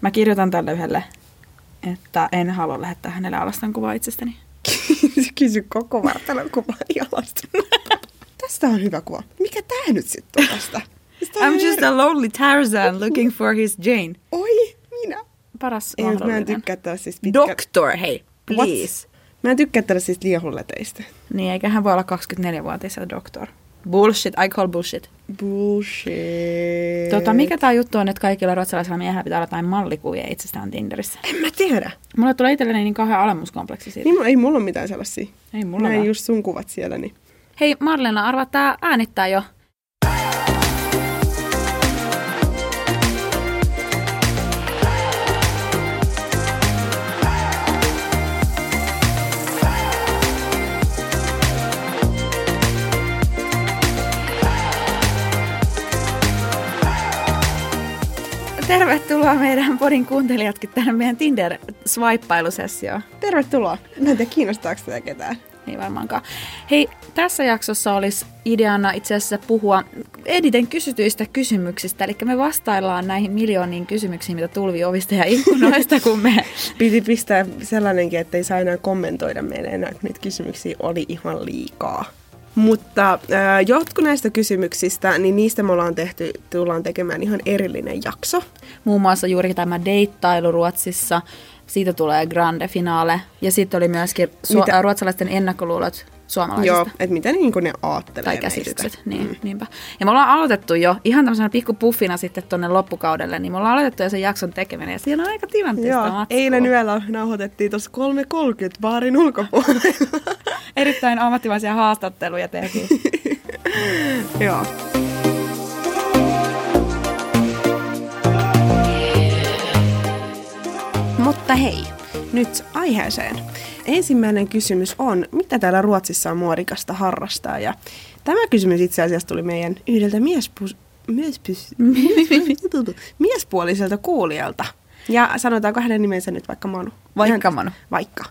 Mä kirjoitan tälle yhdelle, että en halua lähettää hänelle alaston kuvaa itsestäni. Kysy koko vartalon kuva jalasta. Tästä on hyvä kuva. Mikä tää nyt sitten on tästä? I'm just a lonely Tarzan looking for his Jane. Oi, minä. Paras Ei, mä en tykkää tällaisista pitkä... Doctor, hei, please. Mä en tykkää tällaisista liehulleteistä. Niin, eikä hän voi olla 24-vuotias ja doktor. Bullshit, I call bullshit. Bullshit. Tota, mikä tämä juttu on, että kaikilla ruotsalaisilla miehillä pitää olla jotain mallikuvia itsestään Tinderissä? En mä tiedä. Mulle tulee itselleni niin kauhean alemuskompleksi siitä. Niin, ei mulla ole mitään sellaisia. Ei mulla Näin vaan. just sun kuvat siellä, niin... Hei Marlena, arvaa tää äänittää jo. Tervetuloa meidän podin kuuntelijatkin tähän meidän Tinder-swaippailusessioon. Tervetuloa. Mä en tiedä, kiinnostaako tätä ketään. Ei varmaankaan. Hei, tässä jaksossa olisi ideana itse asiassa puhua eniten kysytyistä kysymyksistä. Eli me vastaillaan näihin miljooniin kysymyksiin, mitä tulvii ovista ja ikkunoista, kun me... Piti pistää sellainenkin, että ei saa enää kommentoida meille enää, kun niitä kysymyksiä oli ihan liikaa. Mutta äh, jotkut näistä kysymyksistä, niin niistä me ollaan tehty, tullaan tekemään ihan erillinen jakso. Muun muassa juuri tämä deittailu Ruotsissa. Siitä tulee grande finale. Ja sitten oli myöskin su- Mitä? ruotsalaisten ennakkoluulot suomalaisista. Joo, että mitä niin ne aattelee tai meistä. käsitykset, niin, mm. niinpä. Ja me ollaan aloitettu jo ihan tämmöisenä pikkupuffina sitten tonne loppukaudelle, niin me ollaan aloitettu jo sen jakson tekeminen, ja siinä on aika tilanteesta Joo, matskua. eilen yöllä nauhoitettiin tuossa 3.30 baarin ulkopuolella. Erittäin ammattimaisia haastatteluja tehtiin. Joo. Mutta hei, nyt aiheeseen. Ensimmäinen kysymys on, mitä täällä Ruotsissa on muodikasta harrastaa? Ja tämä kysymys itse asiassa tuli meidän yhdeltä miespus, miespus, miespuoliselta kuulijalta. Ja sanotaanko hänen nimensä nyt vaikka Manu? Vaikka Manu. Vaikka.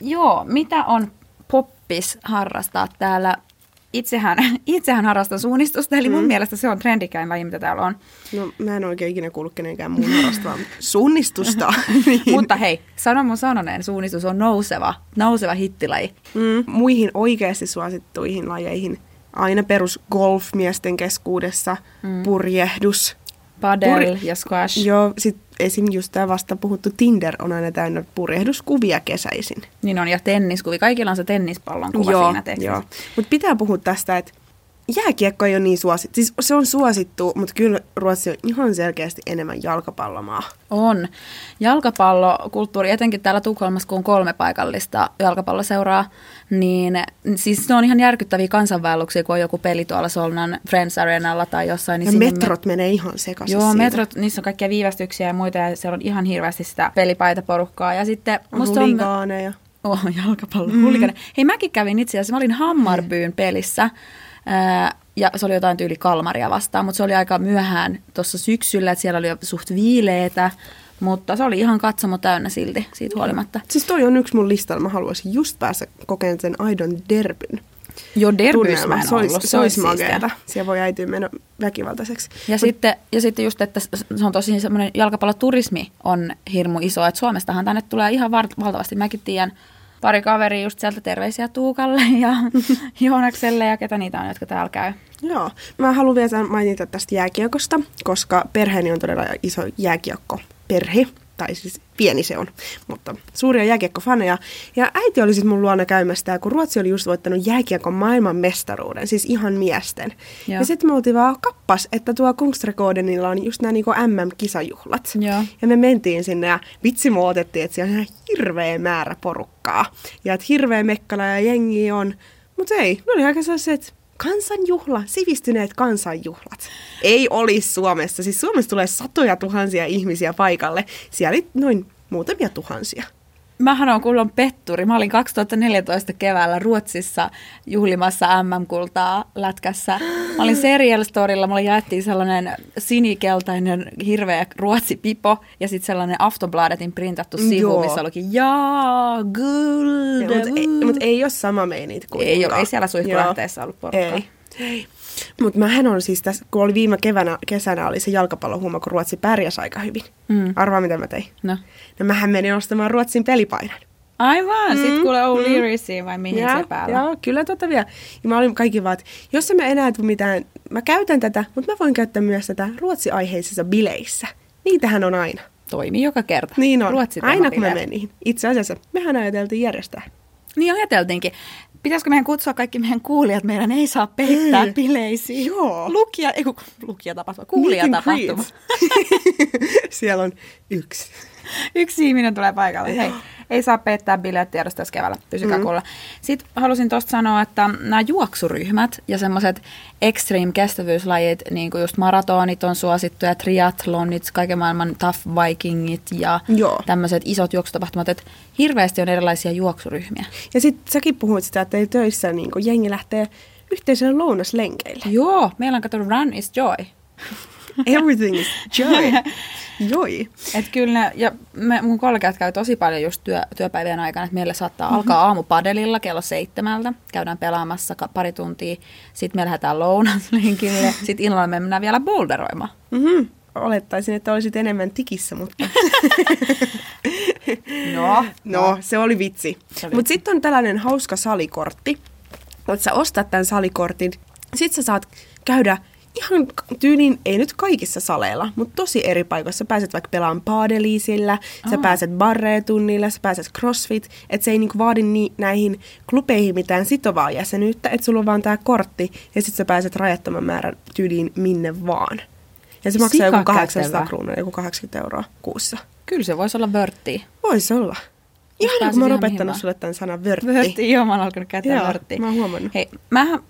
Joo, mitä on poppis harrastaa täällä? Itsehän, itsehän harrastan suunnistusta, eli mun mielestä se on trendikäin laji, mitä täällä on. No mä en oikein ikinä kuullut kenenkään muun harrastavan suunnistusta. niin. Mutta hei, sano mun sanoneen, suunnistus on nouseva, nouseva hittilaji. mm, muihin oikeasti suosittuihin lajeihin. Aina perus golfmiesten keskuudessa, mm. purjehdus. Padel Puri- ja squash. Joo, sit esim. just tämä vasta puhuttu Tinder on aina täynnä purjehduskuvia kesäisin. Niin on, ja tenniskuvi. Kaikilla on se tennispallon kuva joo, siinä tekstissä. joo. Mutta pitää puhua tästä, että jääkiekko ei ole niin suosittu. Siis se on suosittu, mutta kyllä Ruotsi on ihan selkeästi enemmän jalkapallomaa. On. Jalkapallokulttuuri, etenkin täällä Tukholmassa, kun on kolme paikallista jalkapalloseuraa, niin siis ne on ihan järkyttäviä kansanvaelluksia, kun on joku peli tuolla Solnan Friends Arenalla tai jossain. Niin Ja metrot menee ihan sekaisin Joo, siitä. metrot, niissä on kaikkia viivästyksiä ja muita, ja siellä on ihan hirveästi sitä pelipaitaporukkaa. Ja sitten On musta on... Oh, jalkapallo, mm. Hei, mäkin kävin itse asiassa, mä olin Hammarbyyn pelissä, ja se oli jotain tyyli Kalmaria vastaan, mutta se oli aika myöhään tuossa syksyllä, että siellä oli jo suht viileetä, mutta se oli ihan katsomo täynnä silti, siitä huolimatta. Siis toi on yksi mun listalla. Mä haluaisin just päästä kokeen sen aidon derbyn. Jo tunnelma. mä en Se olisi, ollut, se olisi makeata. Siellä voi äityä mennä väkivaltaiseksi. Ja, Mut sitten, ja sitten just, että se on tosi semmoinen jalkapalloturismi on hirmu iso, että Suomestahan tänne tulee ihan valtavasti. Mäkin tiedän pari kaveria just sieltä terveisiä Tuukalle ja Joonakselle ja ketä niitä on, jotka täällä käy. Joo. Mä haluan vielä mainita tästä jääkiekosta, koska perheeni on todella iso jääkiekko-perhe. Tai siis pieni se on, mutta suuria jääkiekkofaneja. Ja äiti oli siis mun luona käymässä täällä, kun Ruotsi oli just voittanut jääkiekon maailman mestaruuden, siis ihan miesten. Joo. Ja sitten me oltiin vaan kappas, että tuo Kungstrekodenilla on just nämä niinku MM-kisajuhlat. Joo. Ja me mentiin sinne ja vitsi me otettiin, että siellä on ihan hirveä määrä porukkaa. Ja että hirveä mekkala ja jengi on. Mutta ei, ne oli aika sellaiset, että kansanjuhla, sivistyneet kansanjuhlat. Ei olisi Suomessa. Siis Suomessa tulee satoja tuhansia ihmisiä paikalle. Siellä oli noin muutamia tuhansia. Mähän on kuullut petturi. Mä olin 2014 keväällä Ruotsissa juhlimassa MM-kultaa lätkässä. Mä olin Serial Storylla, mulla jaettiin sellainen sinikeltainen hirveä ruotsipipo ja sitten sellainen Aftonbladetin printattu sivu, Joo. missä olikin jaa, guld. Mutta ei, mut ei ole sama meininki kuin Ei ole, ei siellä suihkulähteessä ollut porukkaa. Ei. ei. Mutta mähän on siis tässä, kun oli viime keväänä, kesänä oli se jalkapallohuuma, kun Ruotsi pärjäsi aika hyvin. Mm. Arvaa, mitä mä tein. No. No mähän menin ostamaan Ruotsin pelipaidan. Aivan, mm, sit kuule mm. O'Learysiin vai mihin Ja, se päällä? Joo, kyllä tota vielä. Ja mä olin kaikki vaan, että jos mä enää tule mitään, mä käytän tätä, mutta mä voin käyttää myös tätä ruotsi-aiheisissa bileissä. Niitähän on aina. Toimii joka kerta. Niin on. Ruotsi aina kun mä menin. Itse asiassa mehän ajateltiin järjestää. Niin ajateltiinkin. Pitäisikö meidän kutsua kaikki meidän kuulijat? Meidän ei saa peittää Ei. bileisiin. Joo. Lukija, ei kun lukija tapahtuma, kuulija tapahtuma. greet. Siellä on yksi. Yksi ihminen tulee paikalle. Hei, ei saa peittää bileet tiedosta tässä keväällä. Pysykää mm. kuulla. Sitten halusin tuosta sanoa, että nämä juoksuryhmät ja semmoiset extreme kestävyyslajit, niin kuin just maratonit on suosittuja, triathlonit, kaiken maailman tough vikingit ja tämmöiset isot juoksutapahtumat, että hirveästi on erilaisia juoksuryhmiä. Ja sitten säkin puhuit sitä, että ei töissä niin jengi lähtee yhteisölle lounaslenkeille. Joo, meillä on kato Run is Joy. Everything is joy. Joy. Et kyllä ne, ja me, mun kollegat käy tosi paljon just työ, työpäivien aikana, että meillä saattaa mm-hmm. alkaa aamu padelilla kello seitsemältä, käydään pelaamassa ka- pari tuntia, sitten me lähdetään lounaslenkille, sitten illalla me mennään vielä boulderoimaan. Mm-hmm. Olettaisin, että olisit enemmän tikissä, mutta... No, No, se oli vitsi. Mutta sitten on tällainen hauska salikortti. Että sä ostat tämän salikortin, sit sä saat käydä ihan tyyliin, ei nyt kaikissa saleilla, mutta tosi eri paikoissa. Sä pääset vaikka pelaamaan paadelia sillä, sä pääset barreetunnille, sä pääset crossfit. Että se ei niinku vaadi ni- näihin klubeihin mitään sitovaa jäsenyyttä, että sulla on vaan tää kortti ja sit sä pääset rajattoman määrän tyyliin minne vaan. Ja se maksaa joku Sikakätevä. 800 kruunua, joku 80 euroa kuussa. kyllä se voisi olla vörttiä. Voisi olla. Ihan kun mä oon opettanut sulle tämän sanan vörtti. Vörtti, joo, mä oon alkanut käyttää Joo, vörttiä. mä oon huomannut. Hei,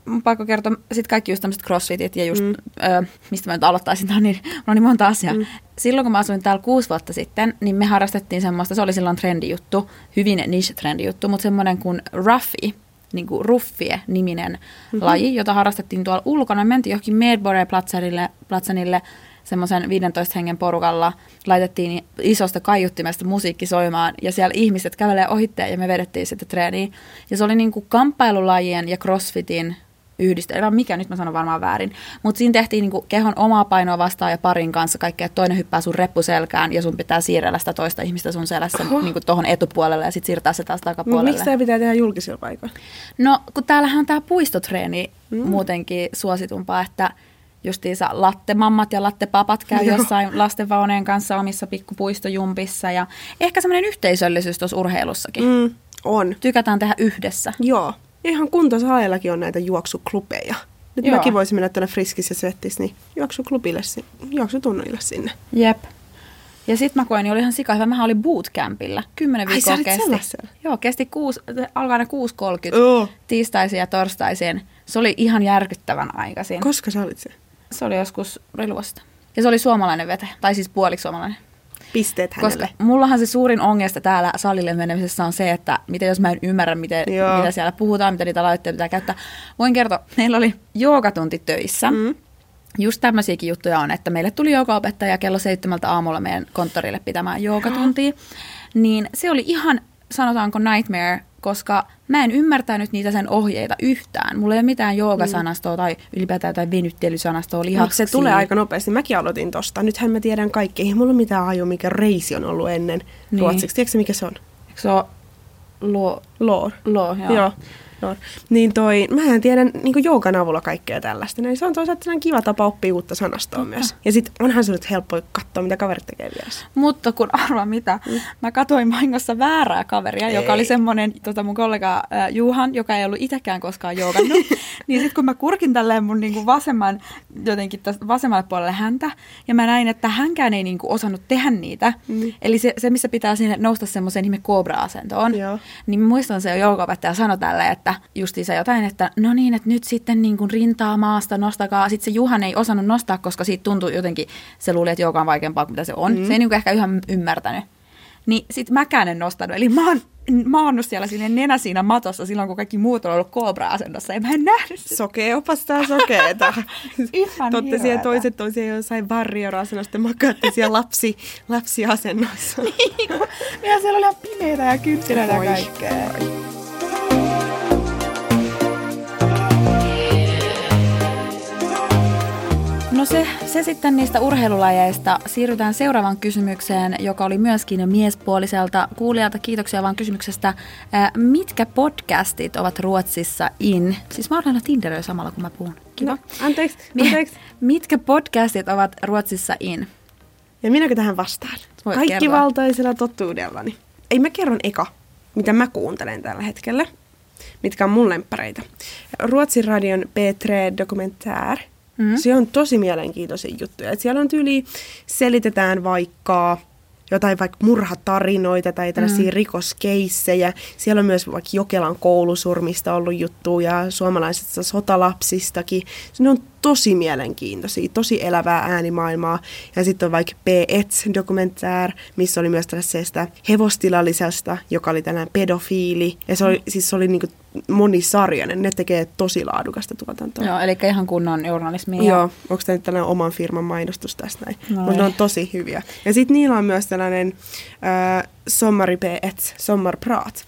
mun pakko kertoa sit kaikki just tämmöiset crossfitit ja just, mm. ö, mistä mä nyt aloittaisin, tää on niin, on niin monta asiaa. Mm. Silloin kun mä asuin täällä kuusi vuotta sitten, niin me harrastettiin semmoista, se oli silloin trendijuttu, hyvin niche-trendijuttu, mutta semmoinen kuin Ruffy, niin kuin Ruffie niminen mm-hmm. laji, jota harrastettiin tuolla ulkona. Me mentiin johonkin Medborg-platsanille platsanille, semmoisen 15 hengen porukalla, laitettiin isosta kaiuttimesta musiikki soimaan ja siellä ihmiset kävelee ohitteen ja me vedettiin sitten treeniin. Ja se oli niin kuin kamppailulajien ja crossfitin yhdistelmä, mikä nyt mä sanon varmaan väärin, mutta siinä tehtiin niinku kehon omaa painoa vastaan ja parin kanssa kaikkea, että toinen hyppää sun reppuselkään ja sun pitää siirrellä sitä toista ihmistä sun selässä Oho. niinku tohon etupuolelle ja sitten siirtää se taas Mut takapuolelle. miksi tämä pitää tehdä julkisilla paikoilla? No, kun täällähän on tämä puistotreeni mm. muutenkin suositumpaa, että justiinsa lattemammat ja lattepapat käy Joo. jossain lastenvauneen kanssa omissa pikkupuistojumpissa ja ehkä semmoinen yhteisöllisyys tuossa urheilussakin. Mm. On. Tykätään tehdä yhdessä. Joo. Ihan kuntosaleillakin on näitä juoksuklubeja. Nyt Joo. mäkin voisin mennä tuonne Friskis ja Svettis, niin juoksuklubille, juoksutunnille sinne. Jep. Ja sitten mä koin, niin oli ihan sika hyvä. Mähän olin bootcampilla. Kymmenen Ai, viikkoa olit kesti. sellaisella? Joo, kesti kuusi, alkaa aina 6.30 Oo. tiistaisin ja torstaisin. Se oli ihan järkyttävän aikaisin. Koska sä olit se? Se oli joskus reluasta. Ja se oli suomalainen vetäjä, tai siis puoliksi suomalainen. Pisteet Koska hänelle. mullahan se suurin ongelma täällä salille menemisessä on se, että miten jos mä en ymmärrä, miten, Joo. mitä siellä puhutaan, mitä niitä laitteita pitää käyttää. Voin kertoa, meillä oli joogatunti töissä. Mm. Just tämmöisiäkin juttuja on, että meille tuli joogaopettaja kello seitsemältä aamulla meidän konttorille pitämään joogatuntia. Niin se oli ihan, sanotaanko nightmare, koska mä en ymmärtänyt niitä sen ohjeita yhtään. Mulla ei ole mitään joogasanastoa tai ylipäätään tai venyttelysanastoa lihaksi. se tulee aika nopeasti. Mäkin aloitin tosta. Nythän mä tiedän kaikki. Ei mulla ole mitään aju, mikä reisi on ollut ennen Niin. ruotsiksi. Tiedätkö mikä se on? Eikö se ole luo, Lore. luo joo. Joo. Lore. Niin toi, mähän tiedän niin joogan avulla kaikkea tällaista. Niin se on toisaalta sellainen kiva tapa oppia uutta sanastoa myös. Ja sit onhan se nyt helppo katsoa, mitä kaverit tekee vieressä. Mutta kun arvaa mitä, mm. mä katsoin vahingossa väärää kaveria, ei. joka oli semmoinen tota mun kollega äh, Juhan, joka ei ollut itsekään koskaan joogannut. niin sitten kun mä kurkin tälleen mun niinku vasemman, jotenkin vasemmalle puolelle häntä, ja mä näin, että hänkään ei niinku osannut tehdä niitä. Mm. Eli se, se, missä pitää sinne nousta semmoiseen ihme kobra-asentoon. Joo. Niin muistan se joogaopettaja sanoi tälle, että justiinsa jotain, että no niin, että nyt sitten niin kuin rintaa maasta nostakaa. Sitten se Juhan ei osannut nostaa, koska siitä tuntui jotenkin, se luuli, että jooga on vaikeampaa kuin mitä se on. Mm. Se ei niin kuin ehkä ihan ymmärtänyt. Niin sit mäkään en nostanut. Eli mä oon maannut siellä sinne nenä siinä matossa silloin, kun kaikki muut on ollut kobra-asennossa. Ja mä en nähnyt sitä. Sokea opastaa sokeeta. Ihan Totte siellä toiset toisia jossain varriora-asennosta, makaatte siellä lapsi, lapsiasennossa. Ja siellä oli ihan pimeitä ja kynttilöitä ja Oi. No se, se sitten niistä urheilulajeista. Siirrytään seuraavaan kysymykseen, joka oli myöskin miespuoliselta kuulijalta. Kiitoksia vaan kysymyksestä. Ää, mitkä podcastit ovat Ruotsissa in? Siis mä olen Tinderöi samalla, kun mä puhun. Kiva. No, anteeksi, anteeksi. Mitkä podcastit ovat Ruotsissa in? Ja minäkö tähän vastaan? Voit Kaikki kertoa. valtaisella totuudellani. Ei mä kerron eka, mitä mä kuuntelen tällä hetkellä. Mitkä on mun lemppareita. Ruotsin radion P3 Dokumentär. Mhm. Mm. Se on tosi mielenkiintoisia juttuja. Et siellä on tyyli, selitetään vaikka jotain vaikka murhatarinoita tai tällaisia mm. rikoskeissejä. Siellä on myös vaikka Jokelan koulusurmista ollut juttuja, suomalaisista sotalapsistakin. Ne on tosi mielenkiintoisia, tosi elävää äänimaailmaa. Ja sitten on vaikka P1 dokumentär, missä oli myös tällaisesta hevostilallisesta, joka oli tällainen pedofiili. Ja se oli, siis se oli niinku monisarjainen, ne tekee tosi laadukasta tuotantoa. Joo, eli ihan kunnon journalismia. Joo, onko tämä nyt tällainen oman firman mainostus tästä näin? No Mutta ne ei. on tosi hyviä. Ja sitten niillä on myös tällainen äh, Sommari P1, Sommarprat.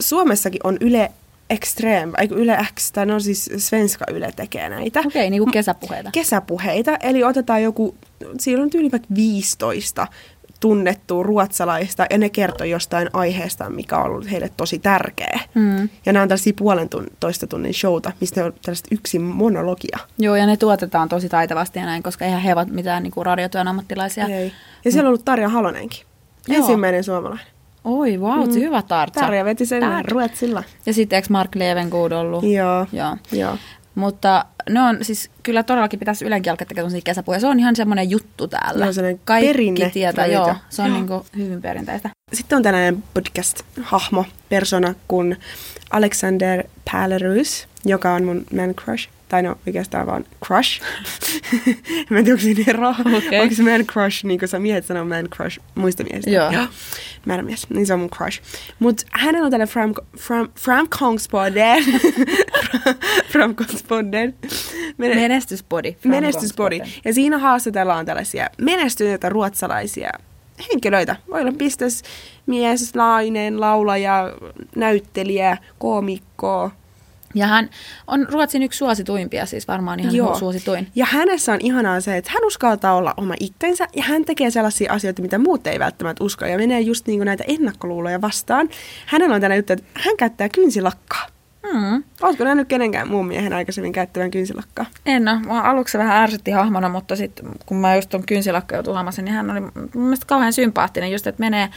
Suomessakin on Yle Extreme, eikö Yle X, tai ne on siis Svenska Yle tekee näitä. Okei, niin kuin kesäpuheita. Kesäpuheita, eli otetaan joku, siellä on tyyli vaikka 15 tunnettua ruotsalaista, ja ne kertoo jostain aiheesta, mikä on ollut heille tosi tärkeä. Mm. Ja nämä on tällaisia puolen tun, toista tunnin showta, mistä on tällaista yksin monologia. Joo, ja ne tuotetaan tosi taitavasti ja näin, koska eihän he ole mitään niin kuin radiotyön ammattilaisia. Ei. Ja siellä on ollut Tarja Halonenkin. Joo. Ensimmäinen suomalainen. Oi, wow, mm. hyvä tartsa. Tarja veti sen Tär- Ruotsilla. Ja sitten eikö Mark Levengood ollut? Joo. Joo. Joo. Mutta ne on siis, kyllä todellakin pitäisi Ylenkin alkaa tekemään kesäpuheja. Se on ihan semmoinen juttu täällä. Joo, sellainen Kaikki perinne tietää, joo. Se on Joo. niin kuin hyvin perinteistä. Sitten on tällainen podcast-hahmo, persona kuin Alexander Pälerus, joka on mun man crush. Tai no oikeastaan vaan crush. Mä en tiedä, onko siinä eroa. Okei. Onko se man crush, niin kuin sä miehet sanoo man crush muista miehistä. Joo. Mä en mies, niin se on mun crush. Mut hänellä on tällainen Fram, Fram, Fram Kongspodden. Fram Kongspodden. Mene- Menestyspodi. Menestyspodi. Ja siinä haastatellaan tällaisia menestyneitä ruotsalaisia henkilöitä. Voi olla bisnesmies, nainen, laulaja, näyttelijä, koomikko. Ja hän on Ruotsin yksi suosituimpia, siis varmaan ihan Joo. suosituin. Ja hänessä on ihanaa se, että hän uskaltaa olla oma itsensä ja hän tekee sellaisia asioita, mitä muut ei välttämättä usko ja menee just niin näitä ennakkoluuloja vastaan. Hänellä on tällainen juttu, että hän käyttää kynsilakkaa. Mm. Oletko nähnyt kenenkään muun miehen aikaisemmin käyttävän kynsilakkaa? En ole. Mua aluksi vähän ärsytti hahmona, mutta sitten kun mä just tuon kynsilakka huomasin, niin hän oli mun mielestä kauhean sympaattinen, just että menee,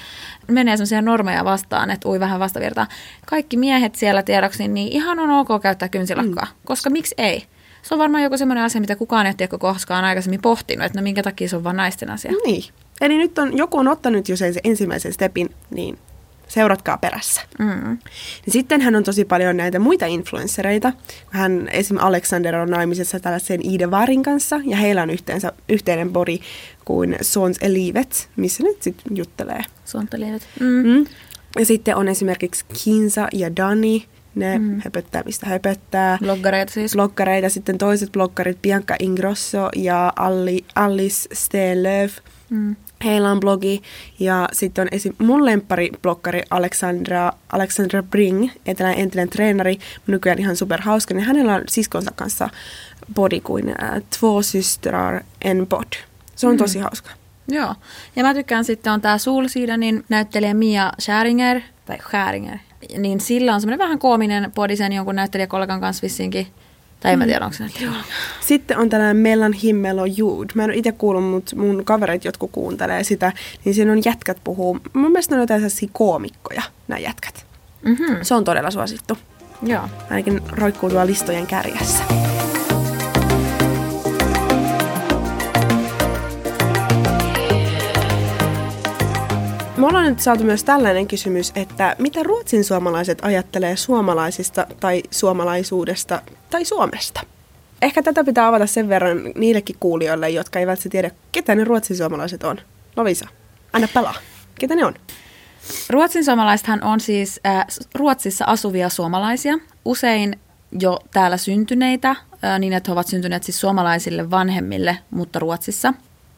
menee sellaisia normeja vastaan, että ui vähän vastavirtaan. Kaikki miehet siellä tiedoksi, niin ihan on ok käyttää kynsilakkaa, mm. koska miksi ei? Se on varmaan joku semmoinen asia, mitä kukaan ei ole koskaan aikaisemmin pohtinut, että no minkä takia se on vain naisten asia. Niin. Eli nyt on, joku on ottanut jo sen ensimmäisen stepin, niin seuratkaa perässä. Mm. Niin sitten hän on tosi paljon näitä muita influenssereita. Hän esim. Alexander on naimisessa tällaisen Ida Varin kanssa, ja heillä on yhteensä, yhteinen body kuin Sons Elivet, missä nyt sitten juttelee. Suonteliivät. Mm. Mm. Ja sitten on esimerkiksi Kinsa ja Dani, ne mm. höpöttää, mistä höpöttää. Bloggareita siis. Bloggareita, sitten toiset bloggarit, Bianca Ingrosso ja Alli, Alice Stenlöf. Mm. Heillä on blogi ja sitten on esim. mun lemppari blokkari Alexandra, Alexandra Bring, etelän entinen treenari, nykyään ihan superhauska, niin hänellä on siskonsa kanssa body kuin äh, Två systrar en bod. Se on mm. tosi hauska. Joo. Ja mä tykkään sitten on tää Sulsiidanin näyttelijä Mia Schäringer, tai Schäringer, niin sillä on semmoinen vähän koominen podi sen jonkun näyttelijäkollegan kanssa vissinkin. Tai en mä tiedä, onko se näyttelijä. Sitten on tällainen Mellan himmel och jord. Mä en ole itse kuullut, mutta mun kaverit jotkut kuuntelee sitä, niin siinä on jätkät puhuu. Mun mielestä ne on jotain sellaisia koomikkoja, nämä jätkät. Mm-hmm. Se on todella suosittu. Joo. Ainakin roikkuu tuolla listojen kärjessä. Me ollaan nyt saatu myös tällainen kysymys, että mitä ruotsin suomalaiset ajattelee suomalaisista tai suomalaisuudesta tai Suomesta? Ehkä tätä pitää avata sen verran niillekin kuulijoille, jotka eivät se tiedä, ketä ne ruotsin suomalaiset on. Lovisa, anna palaa. Ketä ne on? Ruotsin suomalaisethan on siis äh, Ruotsissa asuvia suomalaisia, usein jo täällä syntyneitä, äh, niin että he ovat syntyneet siis suomalaisille vanhemmille, mutta Ruotsissa.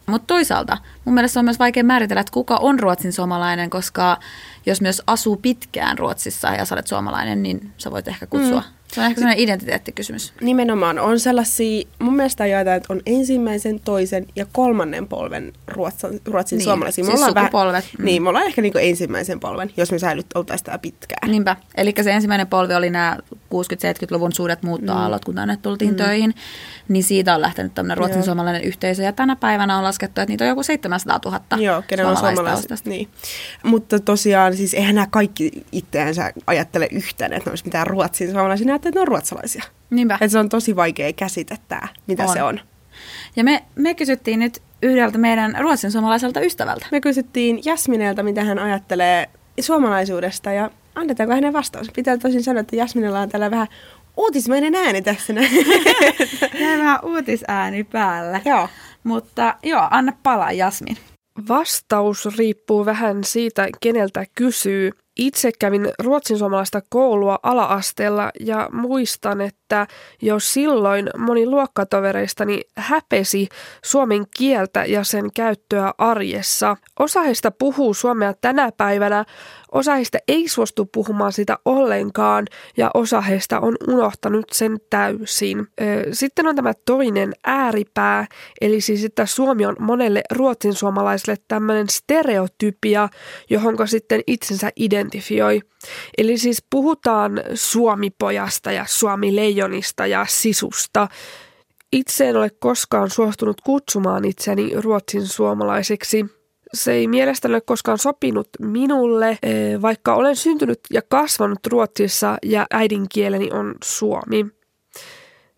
Mutta toisaalta mun mielestä on myös vaikea määritellä, että kuka on ruotsin suomalainen, koska jos myös asuu pitkään Ruotsissa ja sä olet suomalainen, niin sä voit ehkä kutsua mm. Se on ehkä sellainen identiteettikysymys. Nimenomaan on sellaisia, mun mielestä ajataan, että on ensimmäisen, toisen ja kolmannen polven ruotsin, ruotsin Niin, suomalaisia. siis sukupolvet. Vähän, Niin, me ollaan ehkä niinku ensimmäisen polven, jos me säilyt oltaisiin tää pitkään. Niinpä. Eli se ensimmäinen polvi oli nämä 60-70-luvun suuret muuttoaallot, kun tänne tultiin mm. töihin. Niin siitä on lähtenyt tämmöinen ruotsin suomalainen yhteisö. Ja tänä päivänä on laskettu, että niitä on joku 700 000 Joo, kenellä on suomalaiset. Niin. Mutta tosiaan, siis eihän nämä kaikki itseänsä ajattele yhtään, että ne olisi mitään ruotsin suomalaisia. Että ne on ruotsalaisia. Niinpä. Että se on tosi vaikea käsitettää, mitä On. se on. Ja me, me kysyttiin nyt yhdeltä meidän ruotsin suomalaiselta ystävältä. Me kysyttiin Jasminelta, mitä hän ajattelee suomalaisuudesta ja annetaanko hänen vastaus. Pitää tosin sanoa, että Jasminella on tällä vähän uutismainen ääni tässä. näin. Jäi vähän uutisääni päälle. Joo. Mutta joo, anna palaa Jasmin. Vastaus riippuu vähän siitä, keneltä kysyy. Itse kävin ruotsinsuomalaista koulua ala-asteella ja muistan, että jo silloin moni luokkatovereistani häpesi suomen kieltä ja sen käyttöä arjessa. Osa heistä puhuu suomea tänä päivänä, osa heistä ei suostu puhumaan sitä ollenkaan ja osa heistä on unohtanut sen täysin. Sitten on tämä toinen ääripää, eli siis että Suomi on monelle ruotsinsuomalaiselle tämmöinen stereotypia, johonka sitten itsensä identifioi. Eli siis puhutaan suomipojasta ja suomileijonista ja sisusta. Itse en ole koskaan suostunut kutsumaan itseni ruotsin suomalaiseksi. Se ei mielestäni ole koskaan sopinut minulle, eh, vaikka olen syntynyt ja kasvanut Ruotsissa ja äidinkieleni on suomi.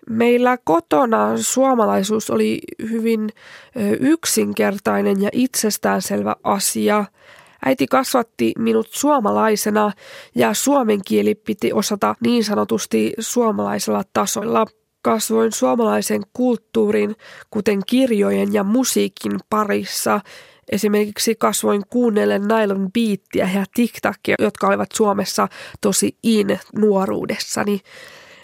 Meillä kotona suomalaisuus oli hyvin ö, yksinkertainen ja itsestäänselvä asia. Äiti kasvatti minut suomalaisena ja suomen kieli piti osata niin sanotusti suomalaisella tasolla. Kasvoin suomalaisen kulttuurin, kuten kirjojen ja musiikin parissa. Esimerkiksi kasvoin kuunnellen nylon biittiä ja tiktakia, jotka olivat Suomessa tosi in nuoruudessani.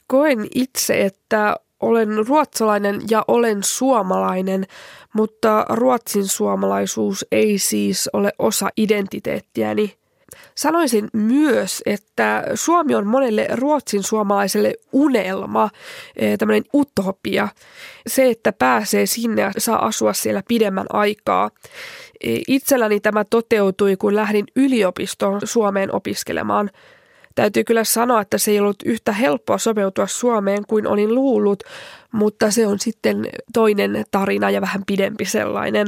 Koen itse, että olen ruotsalainen ja olen suomalainen, mutta ruotsin suomalaisuus ei siis ole osa identiteettiäni. Sanoisin myös, että Suomi on monelle ruotsin suomalaiselle unelma, eh, tämmöinen utopia. Se, että pääsee sinne ja saa asua siellä pidemmän aikaa. Eh, Itselläni tämä toteutui, kun lähdin yliopistoon Suomeen opiskelemaan. Täytyy kyllä sanoa, että se ei ollut yhtä helppoa sopeutua Suomeen kuin olin luullut, mutta se on sitten toinen tarina ja vähän pidempi sellainen.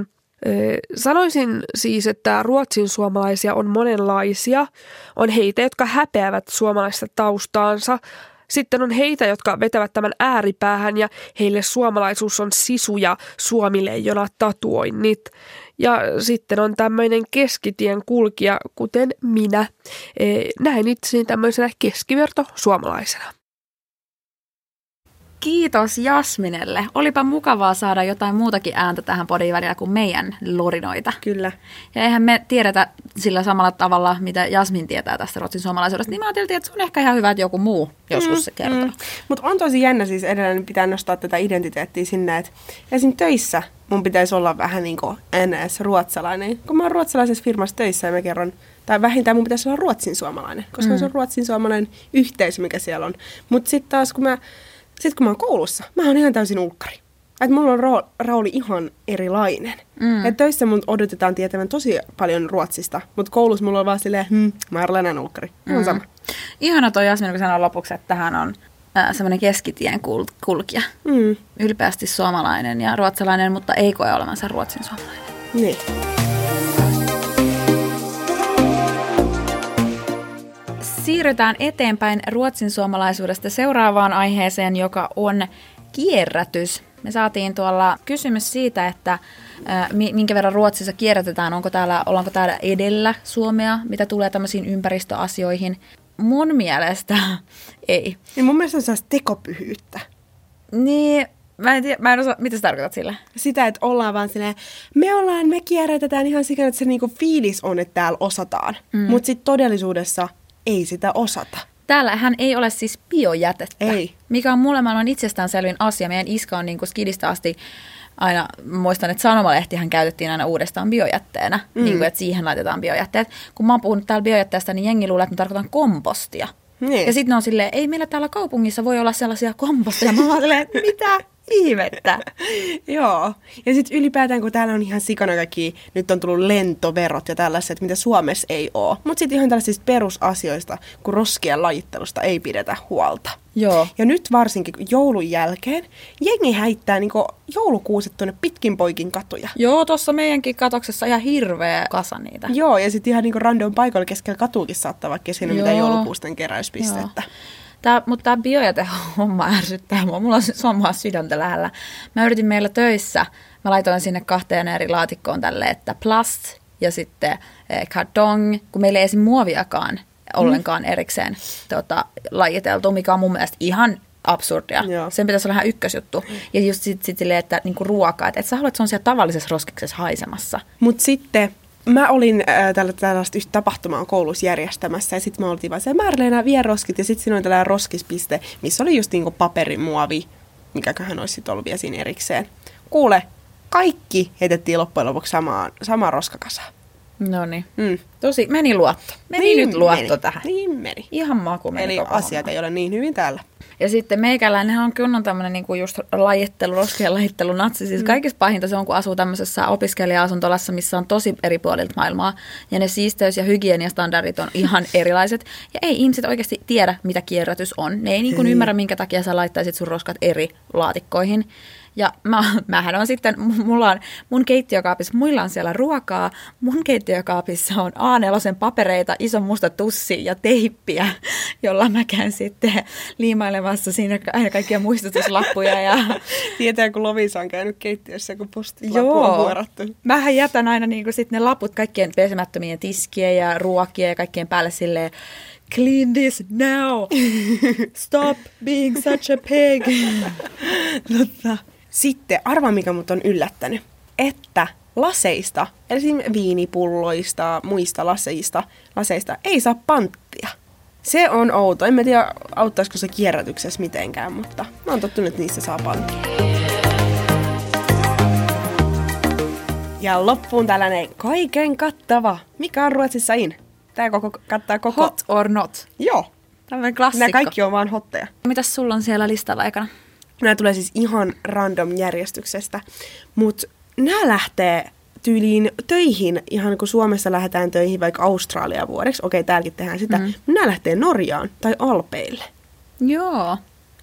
Sanoisin siis, että ruotsin suomalaisia on monenlaisia. On heitä, jotka häpeävät suomalaista taustaansa. Sitten on heitä, jotka vetävät tämän ääripäähän ja heille suomalaisuus on sisu ja suomileijona tatuoinnit. Ja sitten on tämmöinen keskitien kulkija, kuten minä. E, Näen itseni tämmöisenä keskiverto suomalaisena. Kiitos Jasminelle. Olipa mukavaa saada jotain muutakin ääntä tähän podin välillä kuin meidän lorinoita. Kyllä. Ja eihän me tiedetä sillä samalla tavalla, mitä Jasmin tietää tästä ruotsin suomalaisuudesta, niin mä ajattelin, että se on ehkä ihan hyvä, että joku muu joskus se kertoo. Mm. Mutta on tosi jännä siis edelleen pitää nostaa tätä identiteettiä sinne, että esim. töissä mun pitäisi olla vähän niin kuin NS ruotsalainen. Kun mä oon ruotsalaisessa firmassa töissä ja mä kerron, tai vähintään mun pitäisi olla ruotsin suomalainen, koska mm. se on ruotsin suomalainen yhteisö, mikä siellä on. Mutta sitten taas kun mä, sit kun mä oon koulussa, mä oon ihan täysin ulkkari. Että mulla on ro- rooli ihan erilainen. Mm. Että töissä mun odotetaan tietävän tosi paljon ruotsista, mutta koulussa mulla on vaan silleen, hm, mä oon enää ulkkari. Mm. On sama. Ihana toi Jasmin, kun sanoi lopuksi, että tähän on äh, semmoinen keskitien kul- kulkija. Mm. Ylpeästi suomalainen ja ruotsalainen, mutta ei koe olevansa ruotsin suomalainen. Niin. Siirrytään eteenpäin ruotsin suomalaisuudesta seuraavaan aiheeseen, joka on kierrätys. Me saatiin tuolla kysymys siitä, että mi- minkä verran Ruotsissa kierrätetään, onko täällä, ollaanko täällä edellä Suomea, mitä tulee tämmöisiin ympäristöasioihin. Mun mielestä ei. Niin mun mielestä on sellaista tekopyhyyttä. Niin, mä en tiedä, mä en osaa, mitä sä tarkoitat sillä? Sitä, että ollaan vaan silleen, me ollaan, me kierrätetään ihan sikana, että se niinku fiilis on, että täällä osataan. Mm. Mutta sitten todellisuudessa ei sitä osata. Täällähän ei ole siis biojätettä, Ei. mikä on mulle maailman itsestäänselvin asia. Meidän iska on niin kuin skidistä asti aina, muistan, että sanomalehtihän käytettiin aina uudestaan biojätteenä, mm. niin kuin, että siihen laitetaan biojätteet. Kun mä oon puhunut täällä biojätteestä, niin jengi luulee, että mä tarkoitan kompostia. Niin. Ja sitten ne on silleen, ei meillä täällä kaupungissa voi olla sellaisia komposteja. Mä oon että mitä ihmettä? Joo. Ja sitten ylipäätään, kun täällä on ihan sikana kaikki, nyt on tullut lentoverot ja tällaiset, mitä Suomessa ei ole. Mutta sitten ihan tällaisista perusasioista, kun roskien lajittelusta ei pidetä huolta. Joo. Ja nyt varsinkin joulun jälkeen jengi häittää niinku joulukuuset tuonne pitkin poikin katuja. Joo, tuossa meidänkin katoksessa ihan hirveä kasa niitä. Joo, ja sitten ihan niinku random paikoilla keskellä katuukin saattaa vaikka siinä mitä Joo. joulukuusten keräyspistettä. Tää, mutta tämä biojätehomma ärsyttää mua. Mulla on, mua sydäntä lähellä. Mä yritin meillä töissä, mä laitoin sinne kahteen eri laatikkoon tälle, että plast ja sitten eh, kartong, kun meillä ei esim. muoviakaan ollenkaan erikseen tota, lajiteltu, mikä on mun mielestä ihan absurdia. Joo. Sen pitäisi olla ihan ykkösjuttu. Ja just sit, sit silleen, että niinku ruokaa, että et sä haluat, että se on siellä tavallisessa roskiksessa haisemassa. Mutta sitten mä olin äh, tällä, tällaista yhtä tapahtumaa koulussa järjestämässä ja sitten mä oltiin vaan se Märleena vie roskit ja sitten siinä oli tällainen roskispiste, missä oli just niinku paperimuovi, mikäköhän olisi sitten ollut vielä siinä erikseen. Kuule, kaikki heitettiin loppujen lopuksi samaan, samaan roskakasaan. No niin. Mm. Tosi, meni luotto. Meni nyt luotto tähän. Niin meni. Ihan maku meni Eli asiat homma. ei ole niin hyvin täällä. Ja sitten meikäläinen on kunnon tämmöinen niinku just lajittelu, roskien lajittelu, natsi. Siis kaikista pahinta se on, kun asuu tämmöisessä opiskelija-asuntolassa, missä on tosi eri puolilta maailmaa. Ja ne siisteys- ja hygieniastandardit on ihan erilaiset. Ja ei ihmiset oikeasti tiedä, mitä kierrätys on. Ne ei niinku ymmärrä, minkä takia sä laittaisit sun roskat eri laatikkoihin. Ja mä, mähän on sitten, mulla on mun keittiökaapissa, muilla on siellä ruokaa, mun keittiökaapissa on A4 papereita, iso musta tussi ja teippiä, jolla mä käyn sitten liimailemassa siinä aina kaikkia muistutuslappuja. Ja... Tietää, kun Lovisa on käynyt keittiössä, kun postit Joo. on vuorattu. Mähän jätän aina niin sit ne laput kaikkien pesemättömien tiskien ja ruokien ja kaikkien päälle silleen, clean this now, stop being such a pig. Totta. Sitten arva, mikä mut on yllättänyt, että laseista, esimerkiksi viinipulloista, muista laseista, laseista ei saa panttia. Se on outo. En mä tiedä, auttaisiko se kierrätyksessä mitenkään, mutta mä oon tottunut, että niissä saa panttia. Ja loppuun tällainen kaiken kattava. Mikä on Ruotsissa in? Tää koko, kattaa koko... Hot or not. Joo. Tämmöinen klassikko. Nämä kaikki on vaan hotteja. Mitäs sulla on siellä listalla aikana? Nämä tulee siis ihan random järjestyksestä, mutta nämä lähtee tyyliin töihin, ihan kun Suomessa lähdetään töihin vaikka Australia vuodeksi, okei täälläkin tehdään sitä, mm. nämä lähtee Norjaan tai Alpeille. Joo.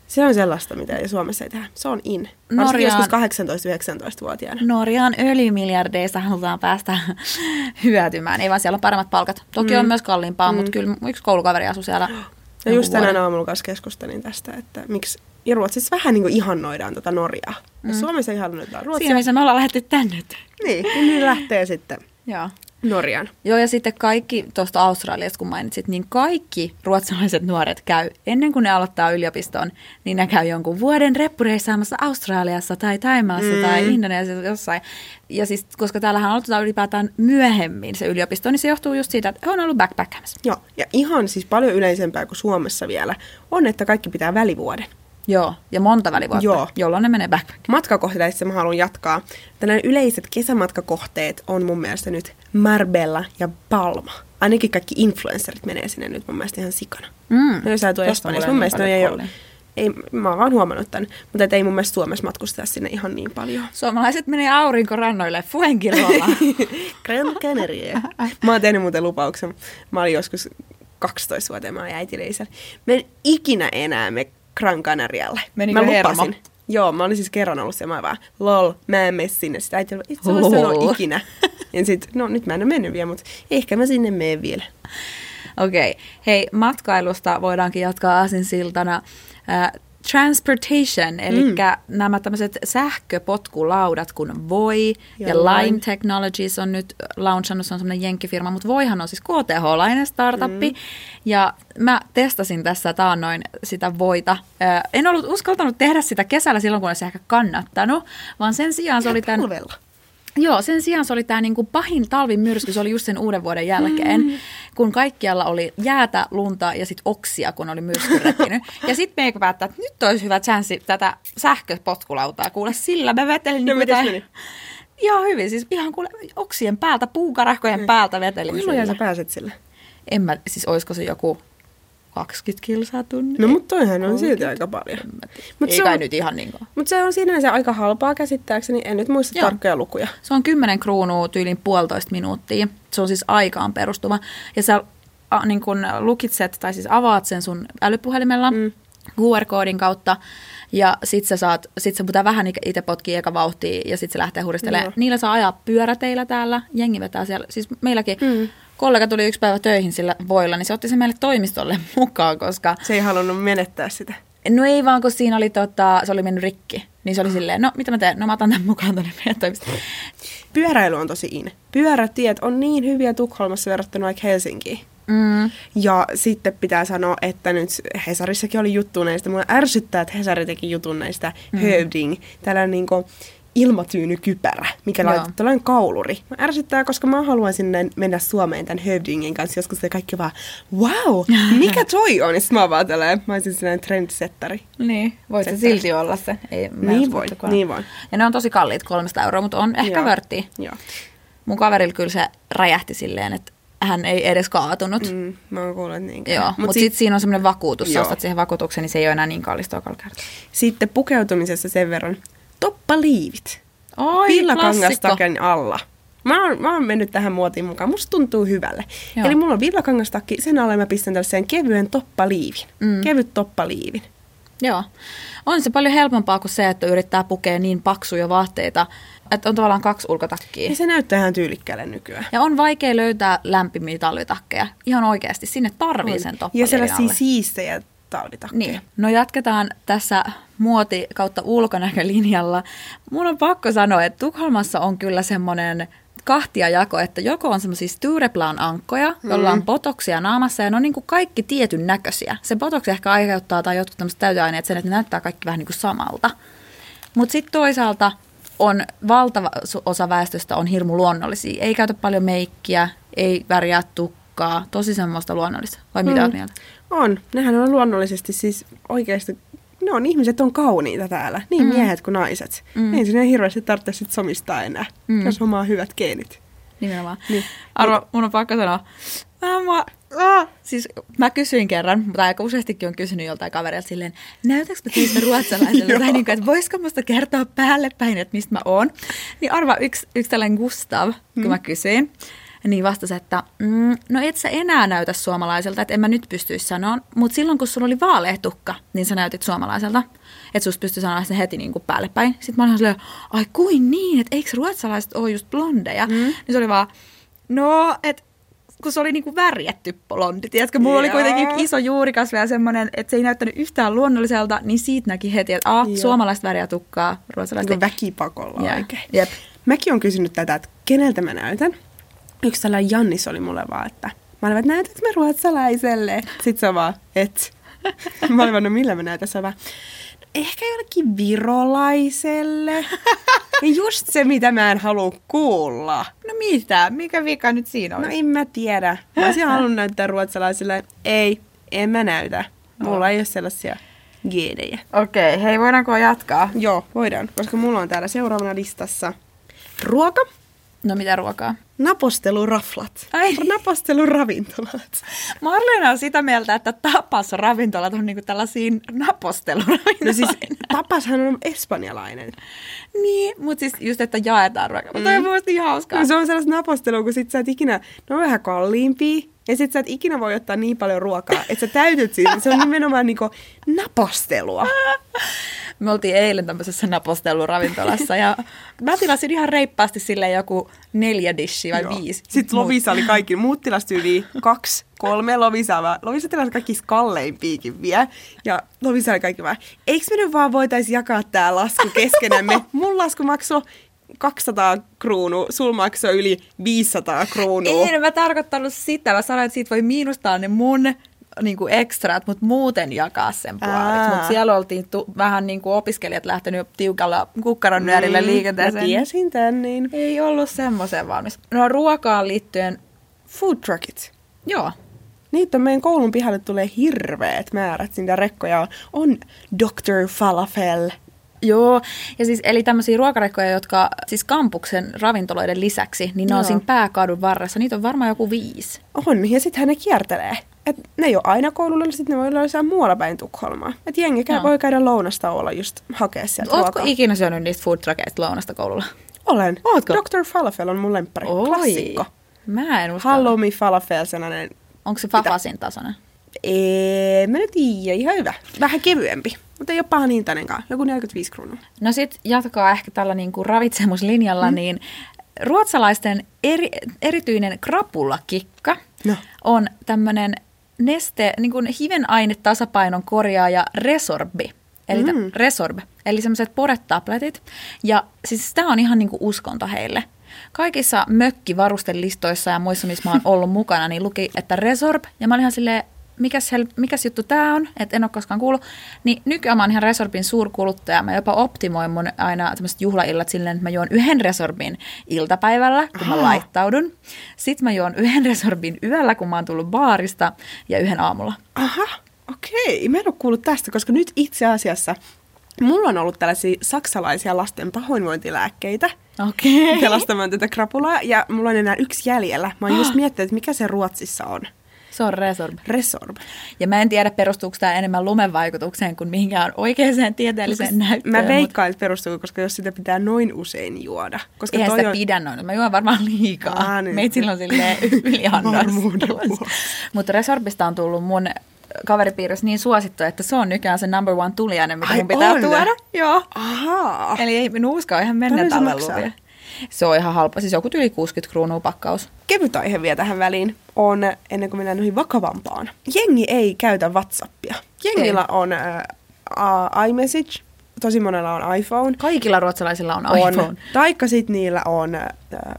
Se on sellaista, mitä ei Suomessa ei tehdä. Se on in. Norjaan- joskus 18-19-vuotiaana. Norjan öljymiljardeista halutaan päästä hyötymään. Ei vaan siellä on paremmat palkat. Toki mm. on myös kalliimpaa, mm. mutta kyllä yksi koulukaveri asuu siellä. Ja jonkun just tänään vuoden. aamulla kanssa keskustelin tästä, että miksi ja Ruotsissa vähän niin kuin ihannoidaan tätä Norjaa. Mm. Suomessa ihannoidaan Ruotsia. Siinä missä me ollaan lähdetty tänne. Niin, niin lähtee sitten Joo. Norjaan. Joo, ja sitten kaikki tuosta Australiasta, kun mainitsit, niin kaikki ruotsalaiset nuoret käy, ennen kuin ne aloittaa yliopiston, niin ne käy jonkun vuoden reppureissaamassa Australiassa tai Taimaassa mm. tai Indonesiassa jossain. Ja siis, koska täällähän aloitetaan ylipäätään myöhemmin se yliopisto, niin se johtuu just siitä, että he on ollut backpackäämässä. Joo, ja ihan siis paljon yleisempää kuin Suomessa vielä on, että kaikki pitää välivuoden. Joo, ja monta välivuotta, Joo. jolloin ne menee backpackiin. Matkakohteista mä haluan jatkaa. Tällainen yleiset kesämatkakohteet on mun mielestä nyt Marbella ja Palma. Ainakin kaikki influencerit menee sinne nyt mun mielestä ihan sikana. Mm. Tuo Tosta Espanjassa, mun mielestä niin ne ei ole, ei, mä oon vaan huomannut tämän, mutta et ei mun mielestä Suomessa matkusteta sinne ihan niin paljon. Suomalaiset menee aurinkorannoille Fuengirolla. Gran Canaria. Mä oon tehnyt muuten lupauksen. Mä olin joskus 12-vuotiaana, mä olin äitileisellä. Mä en ikinä enää me Gran Canarialle. Menikö mä hermo? Joo, mä olin siis kerran ollut siellä, mä vaan, lol, mä en mene sinne. Sitten äiti oli, et sä voi sanoa ikinä. Ja sit, no nyt mä en ole mennyt vielä, mutta ehkä mä sinne menen vielä. Okei, okay. hei, matkailusta voidaankin jatkaa aasinsiltana. Äh, transportation, eli mm. nämä tämmöiset sähköpotkulaudat kuin Voi ja, Ja Lime. Technologies on nyt launchannut, se on semmoinen jenkkifirma, mutta Voihan on siis KTH-lainen startuppi, mm. ja mä testasin tässä taannoin sitä Voita. En ollut uskaltanut tehdä sitä kesällä silloin, kun olisi ehkä kannattanut, vaan sen sijaan se oli tämän... Talvella. Joo, sen sijaan se oli tämä niinku pahin talvin myrsky, se oli just sen uuden vuoden jälkeen, mm. kun kaikkialla oli jäätä, lunta ja sitten oksia, kun oli myrsky repinyt. ja sitten me päättää, että nyt olisi hyvä chanssi tätä sähköpotkulautaa. Kuule, sillä mä vetelin No, meni? Ihan hyvin, siis ihan kuule oksien päältä, puukarahkojen päältä vetelin Milloin sillä. sä pääset sille? En mä, siis olisiko se joku 20 kilsaa tunnin. No mutta toihan on silti aika paljon. Mut Ei se on- nyt ihan niin kuin. Mutta se on sinänsä aika halpaa käsittääkseni, en nyt muista Joo. tarkkoja lukuja. Se on 10 kruunua tyylin puolitoista minuuttia. Se on siis aikaan perustuva. Ja sä a, niin kun lukitset tai siis avaat sen sun älypuhelimella mm. QR-koodin kautta. Ja sit sä saat, sit sä pitää vähän itse potkia eka vauhtia ja sit se lähtee huristelemaan. Joo. Niillä saa ajaa pyöräteillä täällä. Jengi vetää siellä. Siis meilläkin mm. Kollega tuli yksi päivä töihin sillä voilla, niin se otti sen meille toimistolle mukaan, koska Se ei halunnut menettää sitä. No ei vaan, kun siinä oli tota, se oli mennyt rikki. Niin se oli silleen, no mitä mä teen? No mä otan tämän mukaan tonne meidän toimistoon. Pyöräily on tosi in. Pyörätiet on niin hyviä Tukholmassa verrattuna vaikka Helsinkiin. Mm. Ja sitten pitää sanoa, että nyt Hesarissakin oli juttu näistä. Mua ärsyttää, että Hesari teki jutun näistä mm. hövding. Tällainen niinku ilmatyynykypärä, mikä laitettu tällainen kauluri. Mä ärsyttää, koska mä haluan sinne mennä Suomeen tämän hövdingin kanssa. Joskus se kaikki vaan, wow, mikä toi on? Ja mä oon vaan tällainen, mä olisin sellainen trendsettari. Niin, voit se silti olla se. Ei, mä Niin voi, niin voi. Ja ne on tosi kalliit, 300 euroa, mutta on ehkä Joo. vörtti. Joo. Mun kaverilla kyllä se räjähti silleen, että hän ei edes kaatunut. Mm. Mä oon kuullut niin. Joo, mutta Mut sit, sit siinä on semmoinen vakuutus. Sä Joo. ostat siihen vakuutuksen, niin se ei ole enää niin kallista joka kerta. Sitten pukeutumisessa sen verran. Toppaliivit. Oi, Villakangastaken alla. Mä oon, mä oon mennyt tähän muotiin mukaan. Musta tuntuu hyvälle. Joo. Eli mulla on villakangastakki, sen alle mä pistän tällaisen kevyen toppaliivin. Mm. Kevyt toppaliivin. Joo. On se paljon helpompaa kuin se, että yrittää pukea niin paksuja vaatteita, että on tavallaan kaksi ulkotakkia. Ja se näyttää ihan tyylikkäälle nykyään. Ja on vaikea löytää lämpimiä talvitakkeja. Ihan oikeasti. Sinne tarvii sen ja toppaliivin sellaisia alle. siistejä talvitakkeja. Niin. No jatketaan tässä muoti kautta ulkonäkölinjalla. Mun on pakko sanoa, että Tukholmassa on kyllä semmoinen kahtia jako, että joko on semmoisia Stureplan ankkoja, joilla on botoksia naamassa ja ne on niin kuin kaikki tietyn näköisiä. Se botoksi ehkä aiheuttaa tai jotkut tämmöiset täyteaineet sen, että ne näyttää kaikki vähän niin kuin samalta. Mutta sitten toisaalta on valtava osa väestöstä on hirmu luonnollisia. Ei käytä paljon meikkiä, ei väriä tukkaa, tosi semmoista luonnollista. Vai mitä mm. oot mieltä? On. Nehän on luonnollisesti siis oikeasti, ne on ihmiset on kauniita täällä. Niin mm. miehet kuin naiset. Mm. Ei sinne hirveästi tarvitse sit somistaa enää, Mm. mm. jos omaa hyvät geenit. Nimenomaan. Niin. Niin. Arvo, mun on pakko sanoa. Mä, mä. Siis mä kysyin kerran, mutta aika useastikin on kysynyt joltain kaverilta silleen, näytäks mä teistä ruotsalaiselle? tai niin kuin, että voisiko musta kertoa päälle päin, että mistä mä oon. Niin arva, yksi, yksi tällainen Gustav, kun mä kysyin, niin vastasi, että mm, no et sä enää näytä suomalaiselta, että en mä nyt pystyisi sanoa, mutta silloin kun sulla oli vaalea tukka, niin sä näytit suomalaiselta. Että susta pystyi sanoa sen heti niin kuin päälle päin. Sitten mä olin silleen, ai kuin niin, että eikö ruotsalaiset ole just blondeja? Mm. Niin se oli vaan, no, että kun se oli niinku värjätty blondi, tiedätkö, mulla oli Joo. kuitenkin iso juurikasvi ja semmoinen, että se ei näyttänyt yhtään luonnolliselta, niin siitä näki heti, että ah, suomalaiset väriä tukkaa, ruotsalaiset Niin väkipakolla Jep. oikein. Jep. Mäkin on kysynyt tätä, että keneltä mä näytän. Yksi tällainen Jannis oli mulle vaan, että mä olin, että mä ruotsalaiselle? Sitten se vaan, et. Mä olin vaan, no millä mä näytän? Se vaan, no ehkä jollekin virolaiselle. Ja just se, mitä mä en halua kuulla. No mitä? Mikä vika nyt siinä on? No en mä tiedä. Mä olisin halunnut näyttää ruotsalaisille. Ei, en mä näytä. Mulla ei ole sellaisia geenejä. Okei, hei voidaanko jatkaa? Joo, voidaan, koska mulla on täällä seuraavana listassa ruoka, No mitä ruokaa? naposteluraflat, Ai. napostelu-ravintolat. Marlena on sitä mieltä, että tapas ravintolat on niinku tällaisia naposteluravintoloita. No siis tapashan on espanjalainen. Niin, mutta siis just, että jaetaan ruokaa. Mutta mm. on mun niin hauskaa. No se on sellaista napostelua, kun sit sä et ikinä, ne on vähän kalliimpia, ja sit sä et ikinä voi ottaa niin paljon ruokaa, että sä täytyt siinä. Se on nimenomaan niinku napostelua. Me oltiin eilen tämmöisessä naposteluravintolassa ja mä tilasin ihan reippaasti sille joku neljä dishia vai Joo. viisi. Sitten Lovisa oli kaikki, muut tilasi tyyliin kaksi, kolme Lovisaa, Lovisa tilasi kaikki kalleimpiikin vielä. Ja Lovisa oli kaikki vaan, eikö me nyt vaan voitaisi jakaa tää lasku keskenämme? Mun lasku maksoi 200 kruunua, sul maksoi yli 500 kruunua. Ei, mä tarkoittanut sitä. Mä sanoin, että siitä voi miinustaa ne mun niin kuin ekstraat, mutta muuten jakaa sen puoliksi. Mutta siellä oltiin tu- vähän niin kuin opiskelijat lähtenyt tiukalla kukkaron nyörillä Mm, liikenteeseen. Mä tiesin tän, niin. Ei ollut semmoiseen valmis. No ruokaan liittyen, Food truckit. joo. Niitä on meidän koulun pihalle tulee hirveät määrät. Niitä rekkoja on. On Dr. Falafel. Joo, ja siis eli tämmöisiä ruokarekkoja, jotka siis kampuksen ravintoloiden lisäksi, niin ne on Joo. siinä pääkadun varressa. Niitä on varmaan joku viisi. On, ja sittenhän ne kiertelee. että ne ei ole aina koululla, sitten ne voi olla jossain muualla päin Tukholmaa. Että jengi käy, voi käydä lounastauolla just hakea sieltä Ootko ruokaa. ikinä syönyt niistä food truckeista lounasta koululla? Olen. Ootko? Dr. Falafel on mun lemppari. Klassikko. Mä en uskalla. Hallow me falafel, sellainen Onko se Fafasin tasoinen? Ei, mä nyt tiedä, ihan hyvä. Vähän kevyempi, mutta ei ole paha hintainenkaan. Joku 45 kruunua. No sit jatkaa ehkä tällä niinku ravitsemuslinjalla, mm. niin ruotsalaisten eri, erityinen krapulakikka No. on tämmöinen neste, niin kuin hivenaine-tasapainon korjaaja Resorbi. Eli mm. Resorb, eli semmoiset poretabletit. Ja siis tämä on ihan niinku uskonto heille. Kaikissa mökkivarustelistoissa ja muissa, missä mä oon ollut mukana, niin luki, että Resorb. Ja mä olin ihan silleen, mikäs, hel- mikäs juttu tämä on, että en ole koskaan kuullut. Niin nykyään mä oon ihan Resorbin suurkuluttaja. Mä jopa optimoin mun aina tämmöiset juhlaillat silleen, että mä juon yhden Resorbin iltapäivällä, kun mä laittaudun. Sitten mä juon yhden Resorbin yöllä, kun mä oon tullut baarista, ja yhden aamulla. Aha, okei. Mä en ole kuullut tästä, koska nyt itse asiassa mulla on ollut tällaisia saksalaisia lasten pahoinvointilääkkeitä. Okei. Pelastamaan tätä krapulaa. Ja mulla on enää yksi jäljellä. Mä oon just miettinyt, että mikä se Ruotsissa on. Se on Resorb. Resorb. Ja mä en tiedä, perustuuko tämä enemmän lumen vaikutukseen kuin mihinkään oikeaan tieteelliseen näyttöön. Mä veikkaan, että perustuu, koska jos sitä pitää noin usein juoda. Koska Eihän toi sitä on... pidä noin. Mä juon varmaan liikaa. Aa, niin. Meitsillä on silleen yliannos. Mutta Resorbista on tullut mun kaveripiirissä niin suosittu, että se on nykyään se number one tuliainen, mitä Ai mun pitää on? tuoda. Joo. Ahaa. Eli ei minun uskoa ihan mennä luville. Se on ihan halpa. Siis joku yli 60 kruunua pakkaus. Kevyt aihe vielä tähän väliin on, ennen kuin mennään noihin vakavampaan. Jengi ei käytä WhatsAppia. Jengillä on äh, uh, iMessage, tosi monella on iPhone. Kaikilla ruotsalaisilla on On, iPhone. taikka sitten niillä on äh,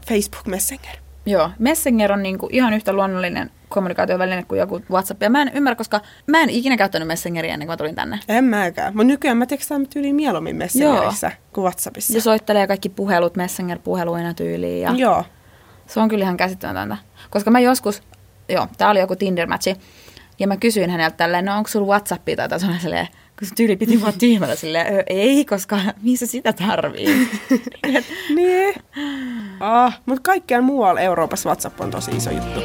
Facebook Messenger. Joo, Messenger on niinku ihan yhtä luonnollinen kommunikaatioväline kuin joku WhatsApp. Ja mä en ymmärrä, koska mä en ikinä käyttänyt Messengeria ennen kuin mä tulin tänne. En mäkään. Mutta nykyään mä tekstaan tyyliin mieluummin Messengerissä kuin WhatsAppissa. Ja soittelee kaikki puhelut Messenger-puheluina tyyliin. Ja Joo. Se on kyllä ihan käsittämätöntä. Koska mä joskus, joo, tää oli joku Tinder-matchi, ja mä kysyin häneltä tälleen, no onko sulla Whatsappia tai jotain silleen, kun se tyyli piti vaan tyhmällä silleen, "Ö, ei, koska missä sitä tarvii. Niin. Ah, mutta kaikkiaan muualla Euroopassa WhatsApp on tosi iso juttu.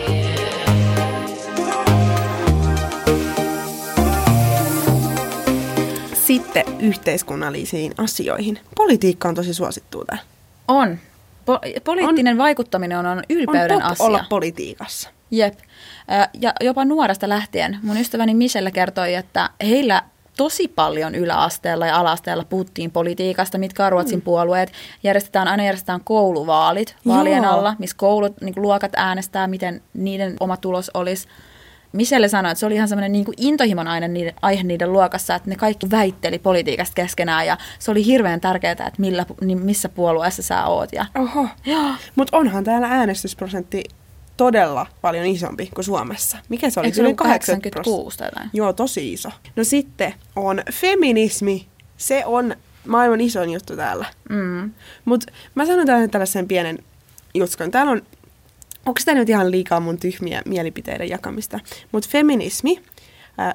Sitten yhteiskunnallisiin asioihin. Politiikka on tosi suosittua täällä. on. Po- poliittinen on, vaikuttaminen on, on ylpeyden on pop asia. olla politiikassa. Jep. Ja jopa nuoresta lähtien. Mun ystäväni Michelle kertoi, että heillä tosi paljon yläasteella ja alasteella puhuttiin politiikasta, mitkä on Ruotsin puolueet. Järjestetään, aina järjestetään kouluvaalit vaalien Joo. alla, missä koulut, niin luokat äänestää, miten niiden oma tulos olisi. Michelle sanoi, että se oli ihan semmoinen niin intohimon aihe niiden, aihe niiden luokassa, että ne kaikki väitteli politiikasta keskenään ja se oli hirveän tärkeää, että millä, niin missä puolueessa sä oot. Ja, Oho. Mutta onhan täällä äänestysprosentti todella paljon isompi kuin Suomessa. Mikä se oli? Eikö se 80 86 tai jotain? Joo, tosi iso. No sitten on feminismi. Se on maailman isoin juttu täällä. Mm. Mutta mä sanon tällä tällaisen pienen jutskon. Täällä on, onko tämä nyt ihan liikaa mun tyhmiä mielipiteiden jakamista, mutta feminismi,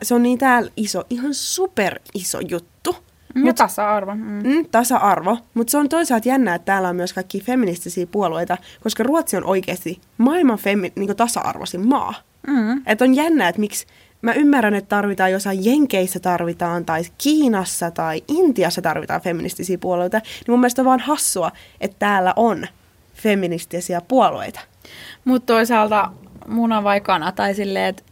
se on niin täällä iso, ihan super iso juttu. Ja tasa-arvo. Mm. Mm, tasa-arvo, mutta se on toisaalta jännä, että täällä on myös kaikki feministisiä puolueita, koska Ruotsi on oikeasti maailman femi- niin tasa-arvoisin maa. Mm. Että on jännä, että miksi mä ymmärrän, että tarvitaan jossain Jenkeissä tarvitaan, tai Kiinassa tai Intiassa tarvitaan feministisiä puolueita, niin mun mielestä on vaan hassua, että täällä on feministisiä puolueita. Mutta toisaalta muna vai kana, tai silleen, että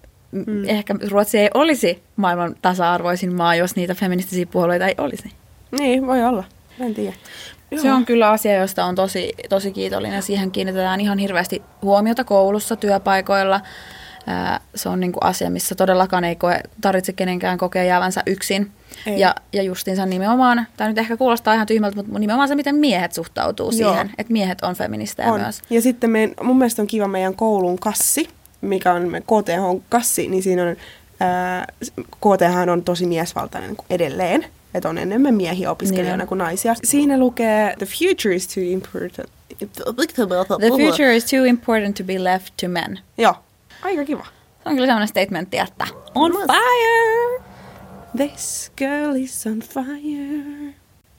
mm. ehkä Ruotsi ei olisi maailman tasa-arvoisin maa, jos niitä feministisiä puolueita ei olisi. Niin, voi olla. En tiedä. Se on kyllä asia, josta on tosi, tosi kiitollinen. Siihen kiinnitetään ihan hirveästi huomiota koulussa, työpaikoilla. Se on niinku asia, missä todellakaan ei koe, tarvitse kenenkään kokea jäävänsä yksin. Ei. Ja, ja justiinsa nimenomaan, tämä nyt ehkä kuulostaa ihan tyhmältä, mutta nimenomaan se, miten miehet suhtautuu Joo. siihen, että miehet on feministejä on. myös. Ja sitten meidän, mun mielestä on kiva meidän koulun kassi, mikä on KTH-kassi, niin siinä on, ää, KTH on tosi miesvaltainen edelleen. Että on enemmän miehiä opiskelijoina Niin. kuin naisia. Siinä lukee, the future is too important. The future is too important to be left to men. Joo, aika kiva. Se on kyllä sellainen statementti, että on fire! This girl is on fire.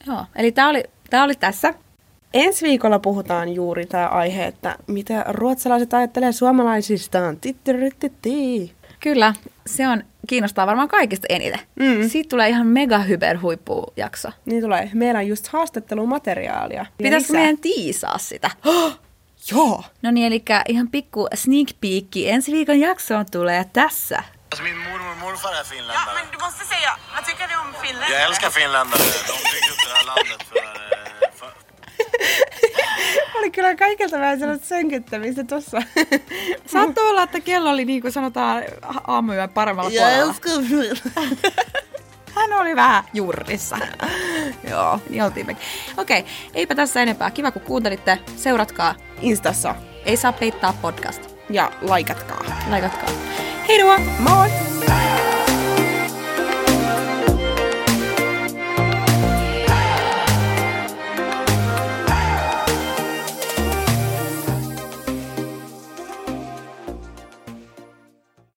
Joo, eli tämä oli, tää oli tässä. Ensi viikolla puhutaan juuri tämä aihe, että mitä ruotsalaiset ajattelee suomalaisistaan. Kyllä, se on kiinnostaa varmaan kaikista eniten. Mm. Siitä tulee ihan mega hyperhuippujakso. Niin tulee. Meillä on just haastattelumateriaalia. Pitäisikö meidän tiisaa sitä? Joo. No niin, eli ihan pikku sneak peekki. Ensi viikon jaksoon tulee tässä. Alltså min mormor och morfar är Ja, finländare. men du måste säga, vad tycker du om Finland? Jag älskar finländare. De byggde upp det här landet för Oli kyllä kaikilta vähän sellaista sönkyttämistä tossa. Saattoi olla, että kello oli niin kuin sanotaan aamuyön paremmalla puolella. Hän oli vähän jurrissa. Joo, niin oltiin mekin. Okei, eipä tässä enempää. Kiva kun kuuntelitte. Seuratkaa. Instassa. Ei saa peittää podcast. Ja laikatkaa. Laikatkaa. Heidua! Moi!